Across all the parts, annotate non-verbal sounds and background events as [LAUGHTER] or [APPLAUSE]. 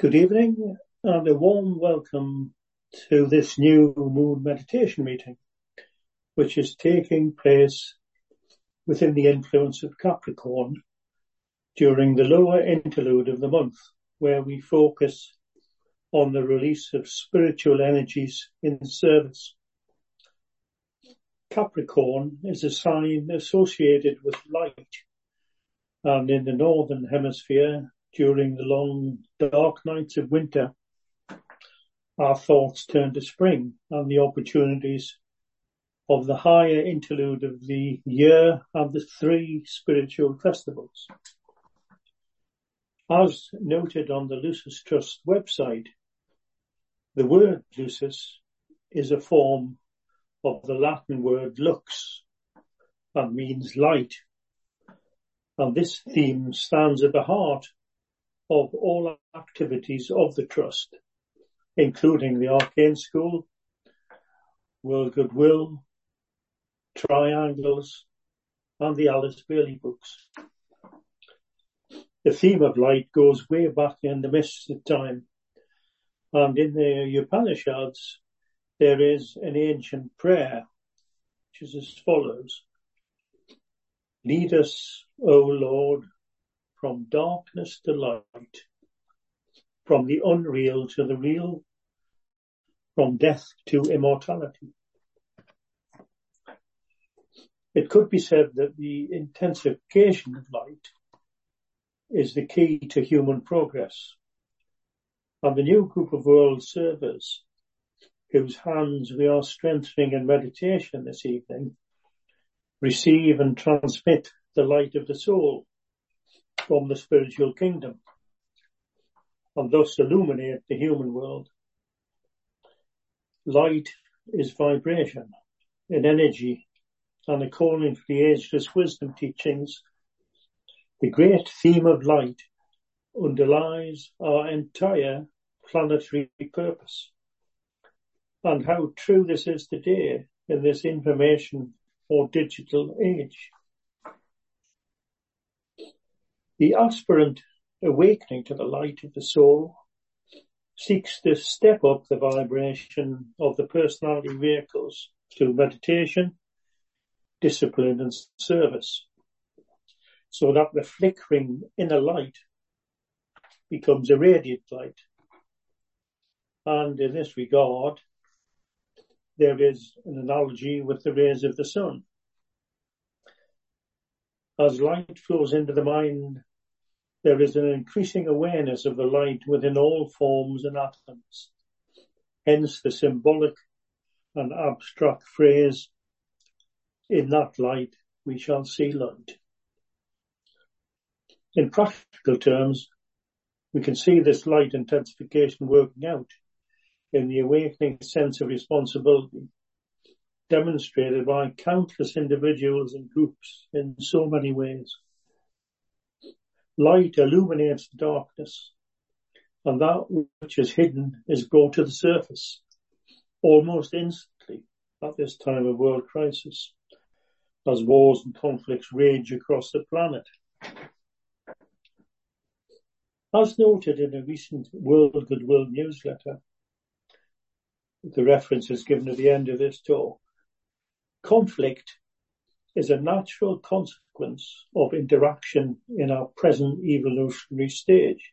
Good evening and a warm welcome to this new moon meditation meeting, which is taking place within the influence of Capricorn during the lower interlude of the month, where we focus on the release of spiritual energies in service. Capricorn is a sign associated with light, and in the northern hemisphere, during the long dark nights of winter, our thoughts turn to spring and the opportunities of the higher interlude of the year and the three spiritual festivals. As noted on the Lucis Trust website, the word Lucis is a form of the Latin word lux and means light. And this theme stands at the heart of all activities of the Trust, including the Arcane School, World Goodwill, Triangles, and the Alice Bailey books. The theme of light goes way back in the mists of time, and in the Upanishads there is an ancient prayer, which is as follows. Lead us, O Lord, from darkness to light, from the unreal to the real, from death to immortality. It could be said that the intensification of light is the key to human progress. And the new group of world servers whose hands we are strengthening in meditation this evening receive and transmit the light of the soul from the spiritual kingdom and thus illuminate the human world. Light is vibration and energy and according to the ageless wisdom teachings, the great theme of light underlies our entire planetary purpose. And how true this is today in this information or digital age. The aspirant awakening to the light of the soul seeks to step up the vibration of the personality vehicles through meditation, discipline and service so that the flickering inner light becomes a radiant light. And in this regard, there is an analogy with the rays of the sun. As light flows into the mind there is an increasing awareness of the light within all forms and atoms. Hence the symbolic and abstract phrase, in that light we shall see light. In practical terms, we can see this light intensification working out in the awakening sense of responsibility demonstrated by countless individuals and groups in so many ways. Light illuminates darkness, and that which is hidden is brought to the surface almost instantly at this time of world crisis, as wars and conflicts rage across the planet. As noted in a recent World Goodwill newsletter, the reference is given at the end of this talk, conflict is a natural consequence of interaction in our present evolutionary stage.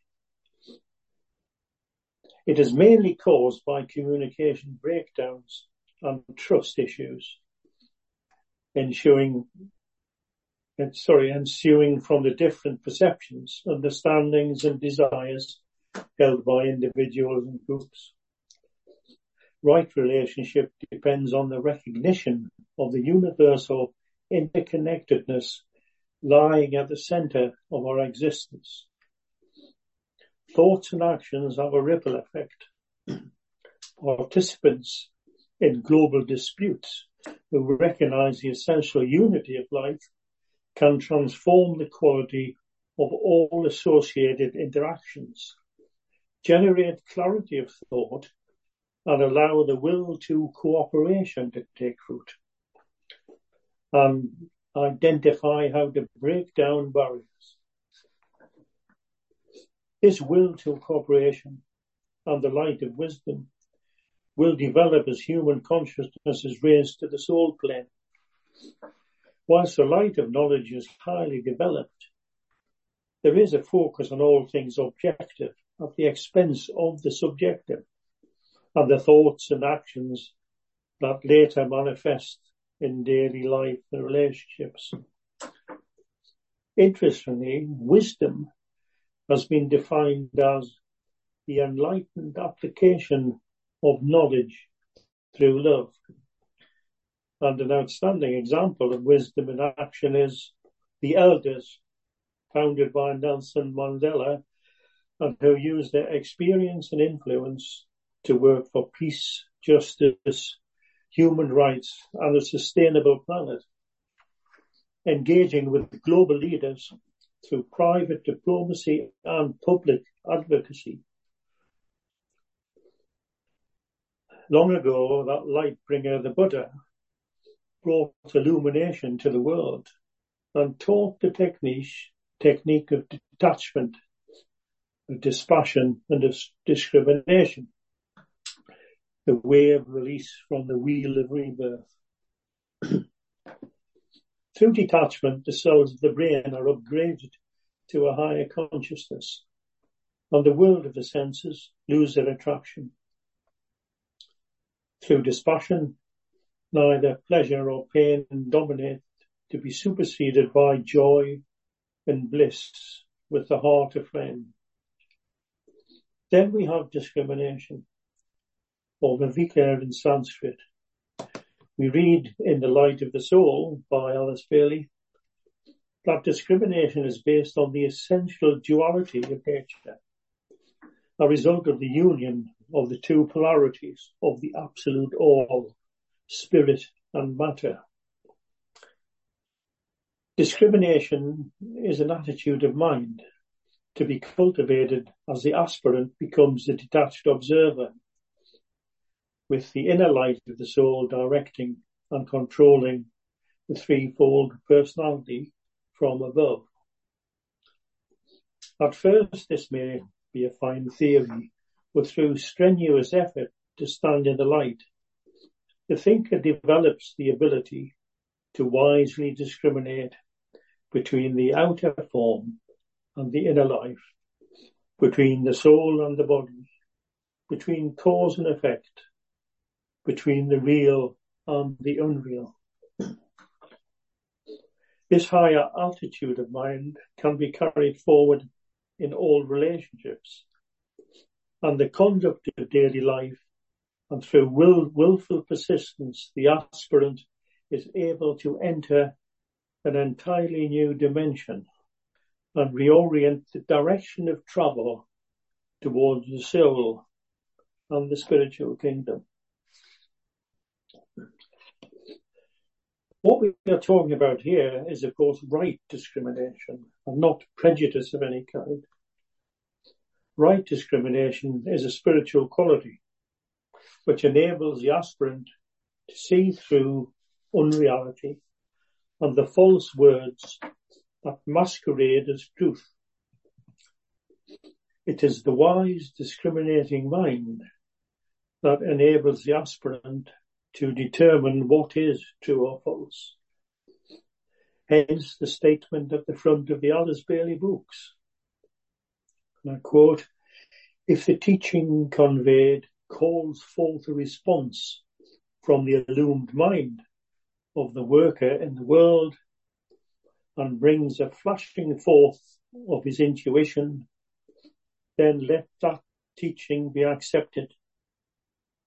It is mainly caused by communication breakdowns and trust issues, ensuing, eh, sorry, ensuing from the different perceptions, understandings and desires held by individuals and groups. Right relationship depends on the recognition of the universal interconnectedness lying at the center of our existence. Thoughts and actions have a ripple effect. Participants in global disputes who recognize the essential unity of life can transform the quality of all associated interactions, generate clarity of thought, and allow the will to cooperation to take root and identify how to break down barriers. This will to cooperation and the light of wisdom will develop as human consciousness is raised to the soul plane. Whilst the light of knowledge is highly developed, there is a focus on all things objective at the expense of the subjective and the thoughts and actions that later manifest in daily life and relationships. Interestingly, wisdom has been defined as the enlightened application of knowledge through love. And an outstanding example of wisdom in action is the elders founded by Nelson Mandela and who used their experience and influence to work for peace, justice, human rights and a sustainable planet. Engaging with global leaders through private diplomacy and public advocacy. Long ago, that light bringer, the Buddha, brought illumination to the world and taught the technique, technique of detachment, of dispassion and of discrimination, the way of release from the wheel of rebirth. [CLEARS THROAT] Through detachment, the cells of the brain are upgraded to a higher consciousness, and the world of the senses lose their attraction. Through dispassion, neither pleasure or pain dominate to be superseded by joy and bliss with the heart of flame. Then we have discrimination, or viveka in Sanskrit, we read in The Light of the Soul by Alice Bailey that discrimination is based on the essential duality of nature, a result of the union of the two polarities of the absolute all, spirit and matter. Discrimination is an attitude of mind to be cultivated as the aspirant becomes the detached observer with the inner light of the soul directing and controlling the threefold personality from above. At first, this may be a fine theory, but through strenuous effort to stand in the light, the thinker develops the ability to wisely discriminate between the outer form and the inner life, between the soul and the body, between cause and effect, between the real and the unreal. This higher altitude of mind can be carried forward in all relationships and the conduct of daily life and through will, willful persistence, the aspirant is able to enter an entirely new dimension and reorient the direction of travel towards the soul and the spiritual kingdom. What we are talking about here is, of course, right discrimination and not prejudice of any kind. Right discrimination is a spiritual quality which enables the aspirant to see through unreality and the false words that masquerade as truth. It is the wise discriminating mind that enables the aspirant to determine what is true or false. Hence the statement at the front of the Alice Bailey books. And I quote, if the teaching conveyed calls forth a response from the illumined mind of the worker in the world and brings a flashing forth of his intuition, then let that teaching be accepted,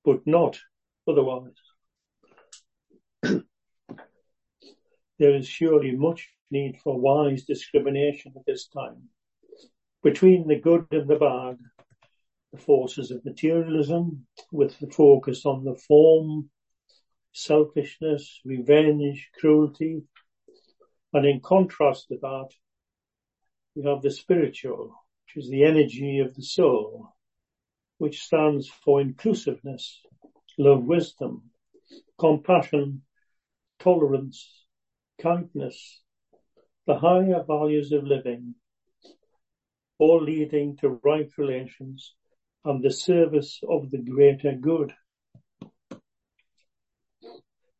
but not otherwise. There is surely much need for wise discrimination at this time. Between the good and the bad, the forces of materialism with the focus on the form, selfishness, revenge, cruelty, and in contrast to that, we have the spiritual, which is the energy of the soul, which stands for inclusiveness, love, wisdom, compassion, tolerance, kindness, the higher values of living, all leading to right relations and the service of the greater good.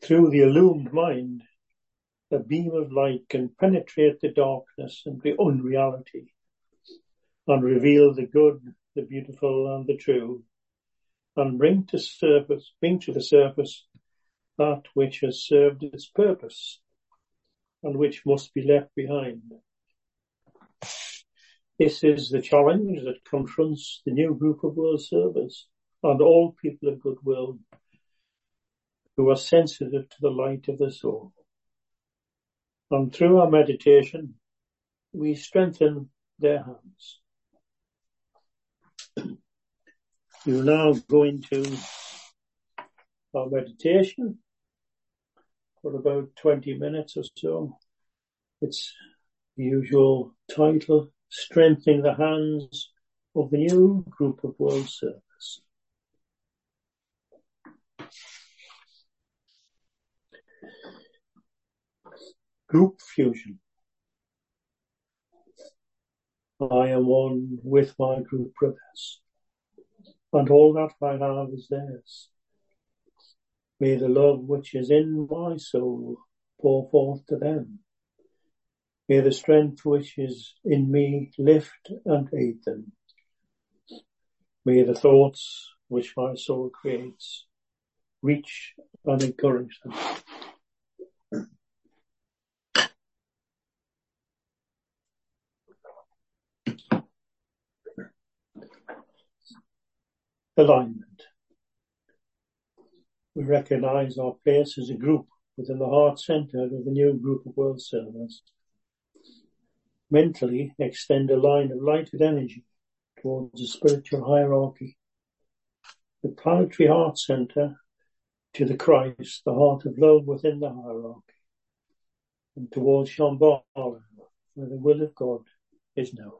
Through the illumined mind, a beam of light can penetrate the darkness and the unreality and reveal the good, the beautiful and the true and bring to surface, bring to the surface that which has served its purpose and which must be left behind. This is the challenge that confronts the new group of world servers and all people of goodwill who are sensitive to the light of the soul. And through our meditation, we strengthen their hands. [CLEARS THROAT] You now go into our meditation for about 20 minutes or so. It's the usual title, Strengthening the Hands of the New Group of World Service. Group fusion. I am one with my group brothers, and all that I have is theirs. May the love which is in my soul pour forth to them. May the strength which is in me lift and aid them. May the thoughts which my soul creates reach and encourage them. alignment. We recognize our place as a group within the heart center of the new group of world servers. Mentally extend a line of lighted energy towards the spiritual hierarchy. The planetary heart center to the Christ, the heart of love within the hierarchy. And towards Shambhala, where the will of God is known.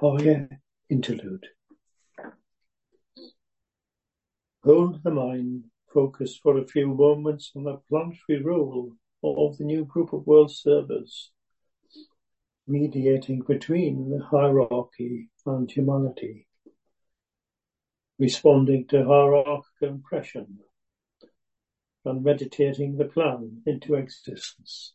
Higher interlude. Hold the mind focused for a few moments on the planetary role of the new group of world servers, mediating between the hierarchy and humanity, responding to hierarchical impression, and meditating the plan into existence.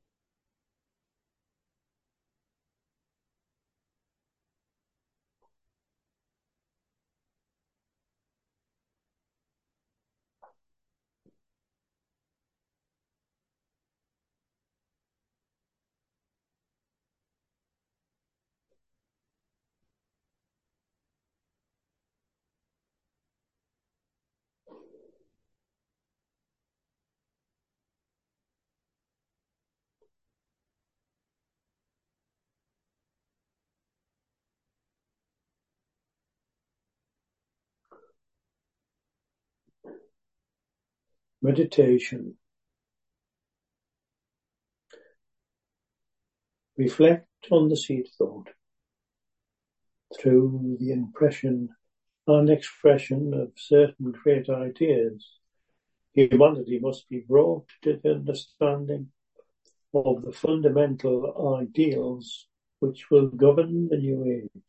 Meditation. Reflect on the seed thought through the impression and expression of certain great ideas. Humanity must be brought to the understanding of the fundamental ideals which will govern the new age.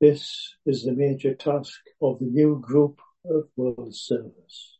This is the major task of the new group of world service.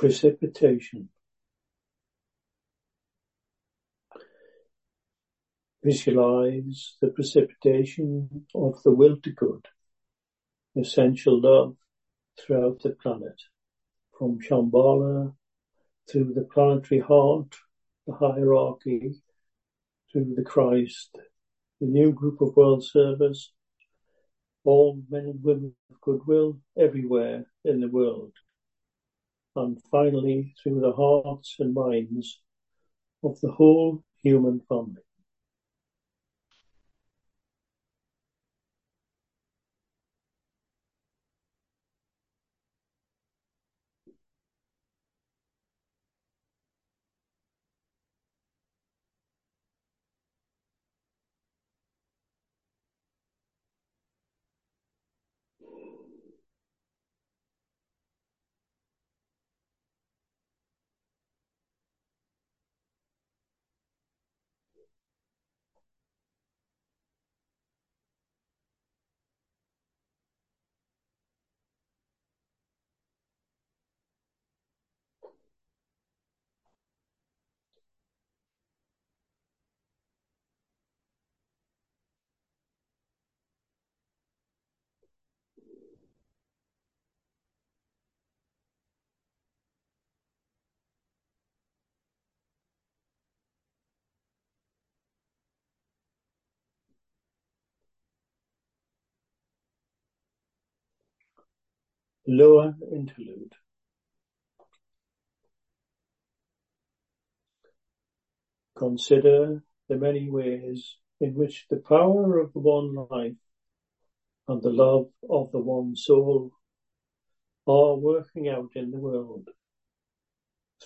Precipitation. Visualize the precipitation of the will to good, essential love throughout the planet, from Shambhala through the planetary heart, the hierarchy, through the Christ, the new group of world servers, all men and women of goodwill everywhere in the world and finally through the hearts and minds of the whole human family. Lower interlude Consider the many ways in which the power of the one life and the love of the one soul are working out in the world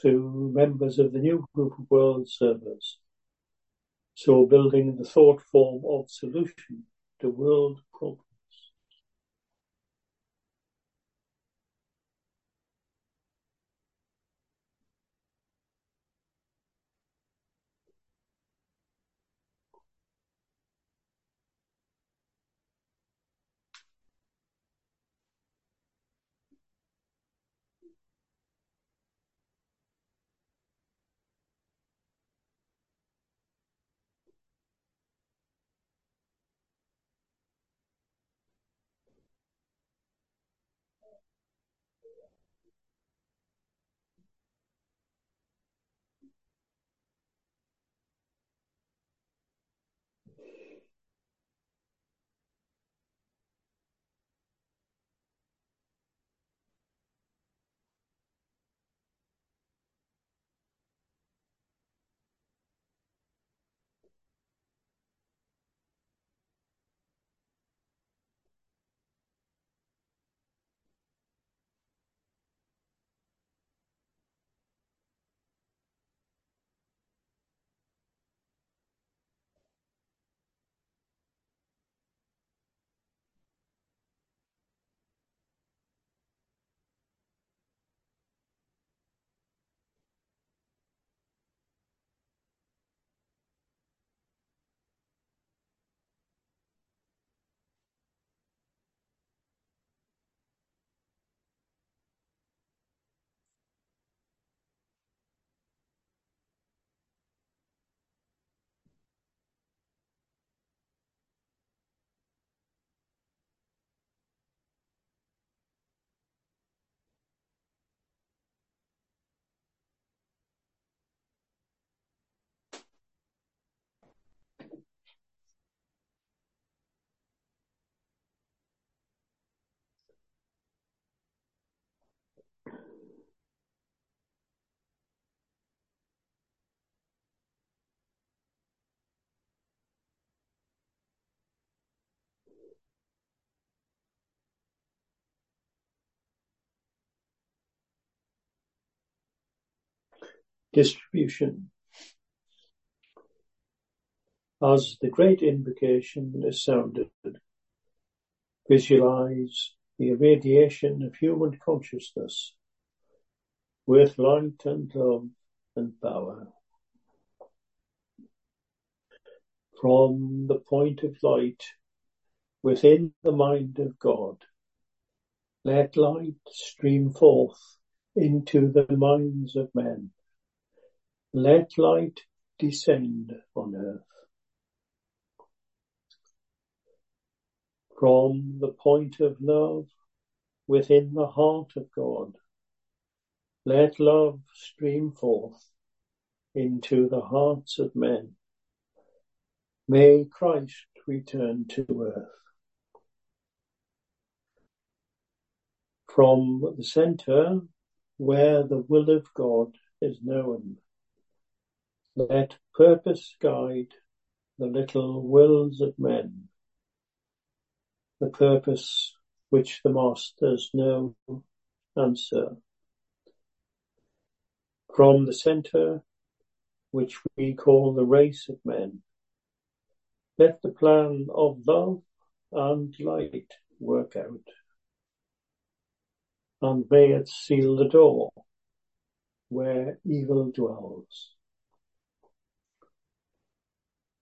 through members of the new group of world servers. So building the thought form of solution to world distribution. As the great invocation is sounded, visualize the irradiation of human consciousness with light and love and power. From the point of light within the mind of God, let light stream forth into the minds of men. Let light descend on earth. From the point of love within the heart of God, let love stream forth into the hearts of men. May Christ return to earth. From the center where the will of God is known, let purpose guide the little wills of men, the purpose which the masters know and serve from the center which we call the race of men. Let the plan of love and light work out. And may it seal the door where evil dwells.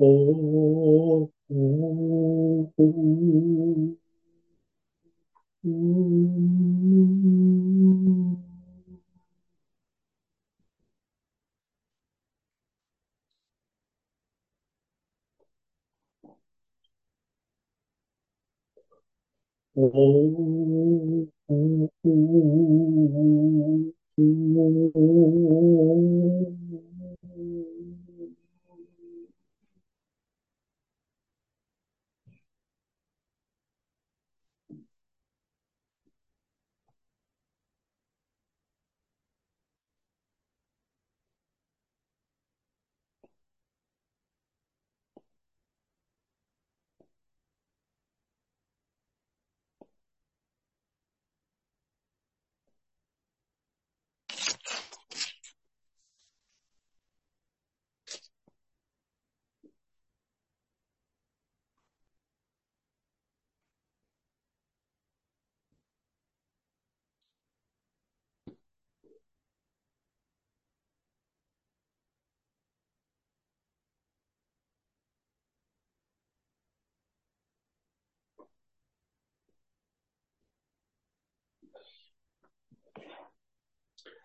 Oh, oh, oh, oh, Oh,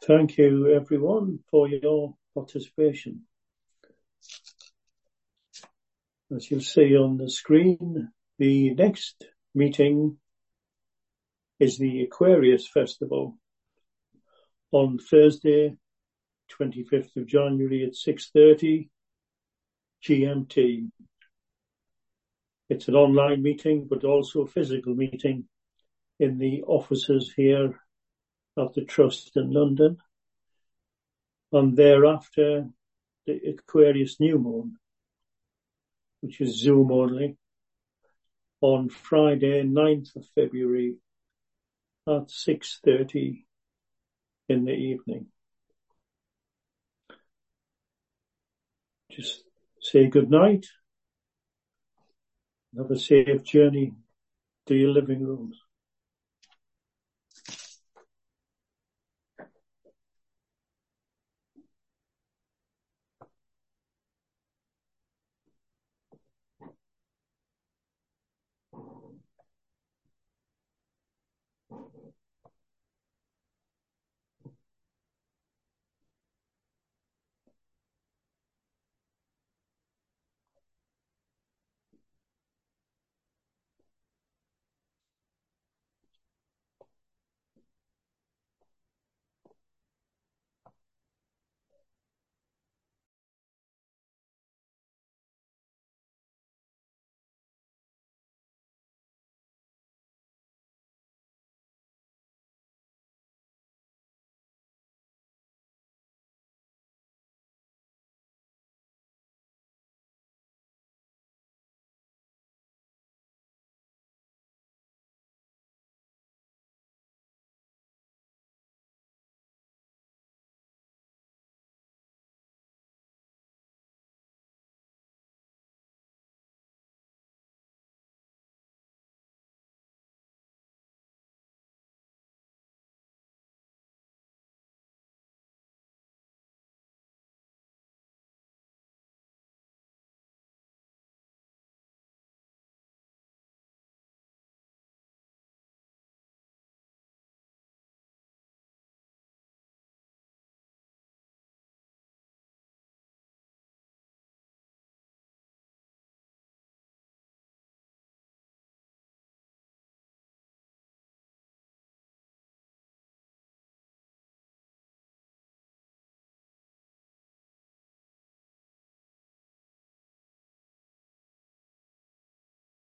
Thank you everyone for your participation. As you'll see on the screen, the next meeting is the Aquarius Festival on Thursday, 25th of January at 6.30 GMT. It's an online meeting, but also a physical meeting in the offices here of the Trust in London. And thereafter, the Aquarius New Moon, which is Zoom only, on Friday, 9th of February at 6.30 in the evening. Just say good night. Have a safe journey to your living rooms.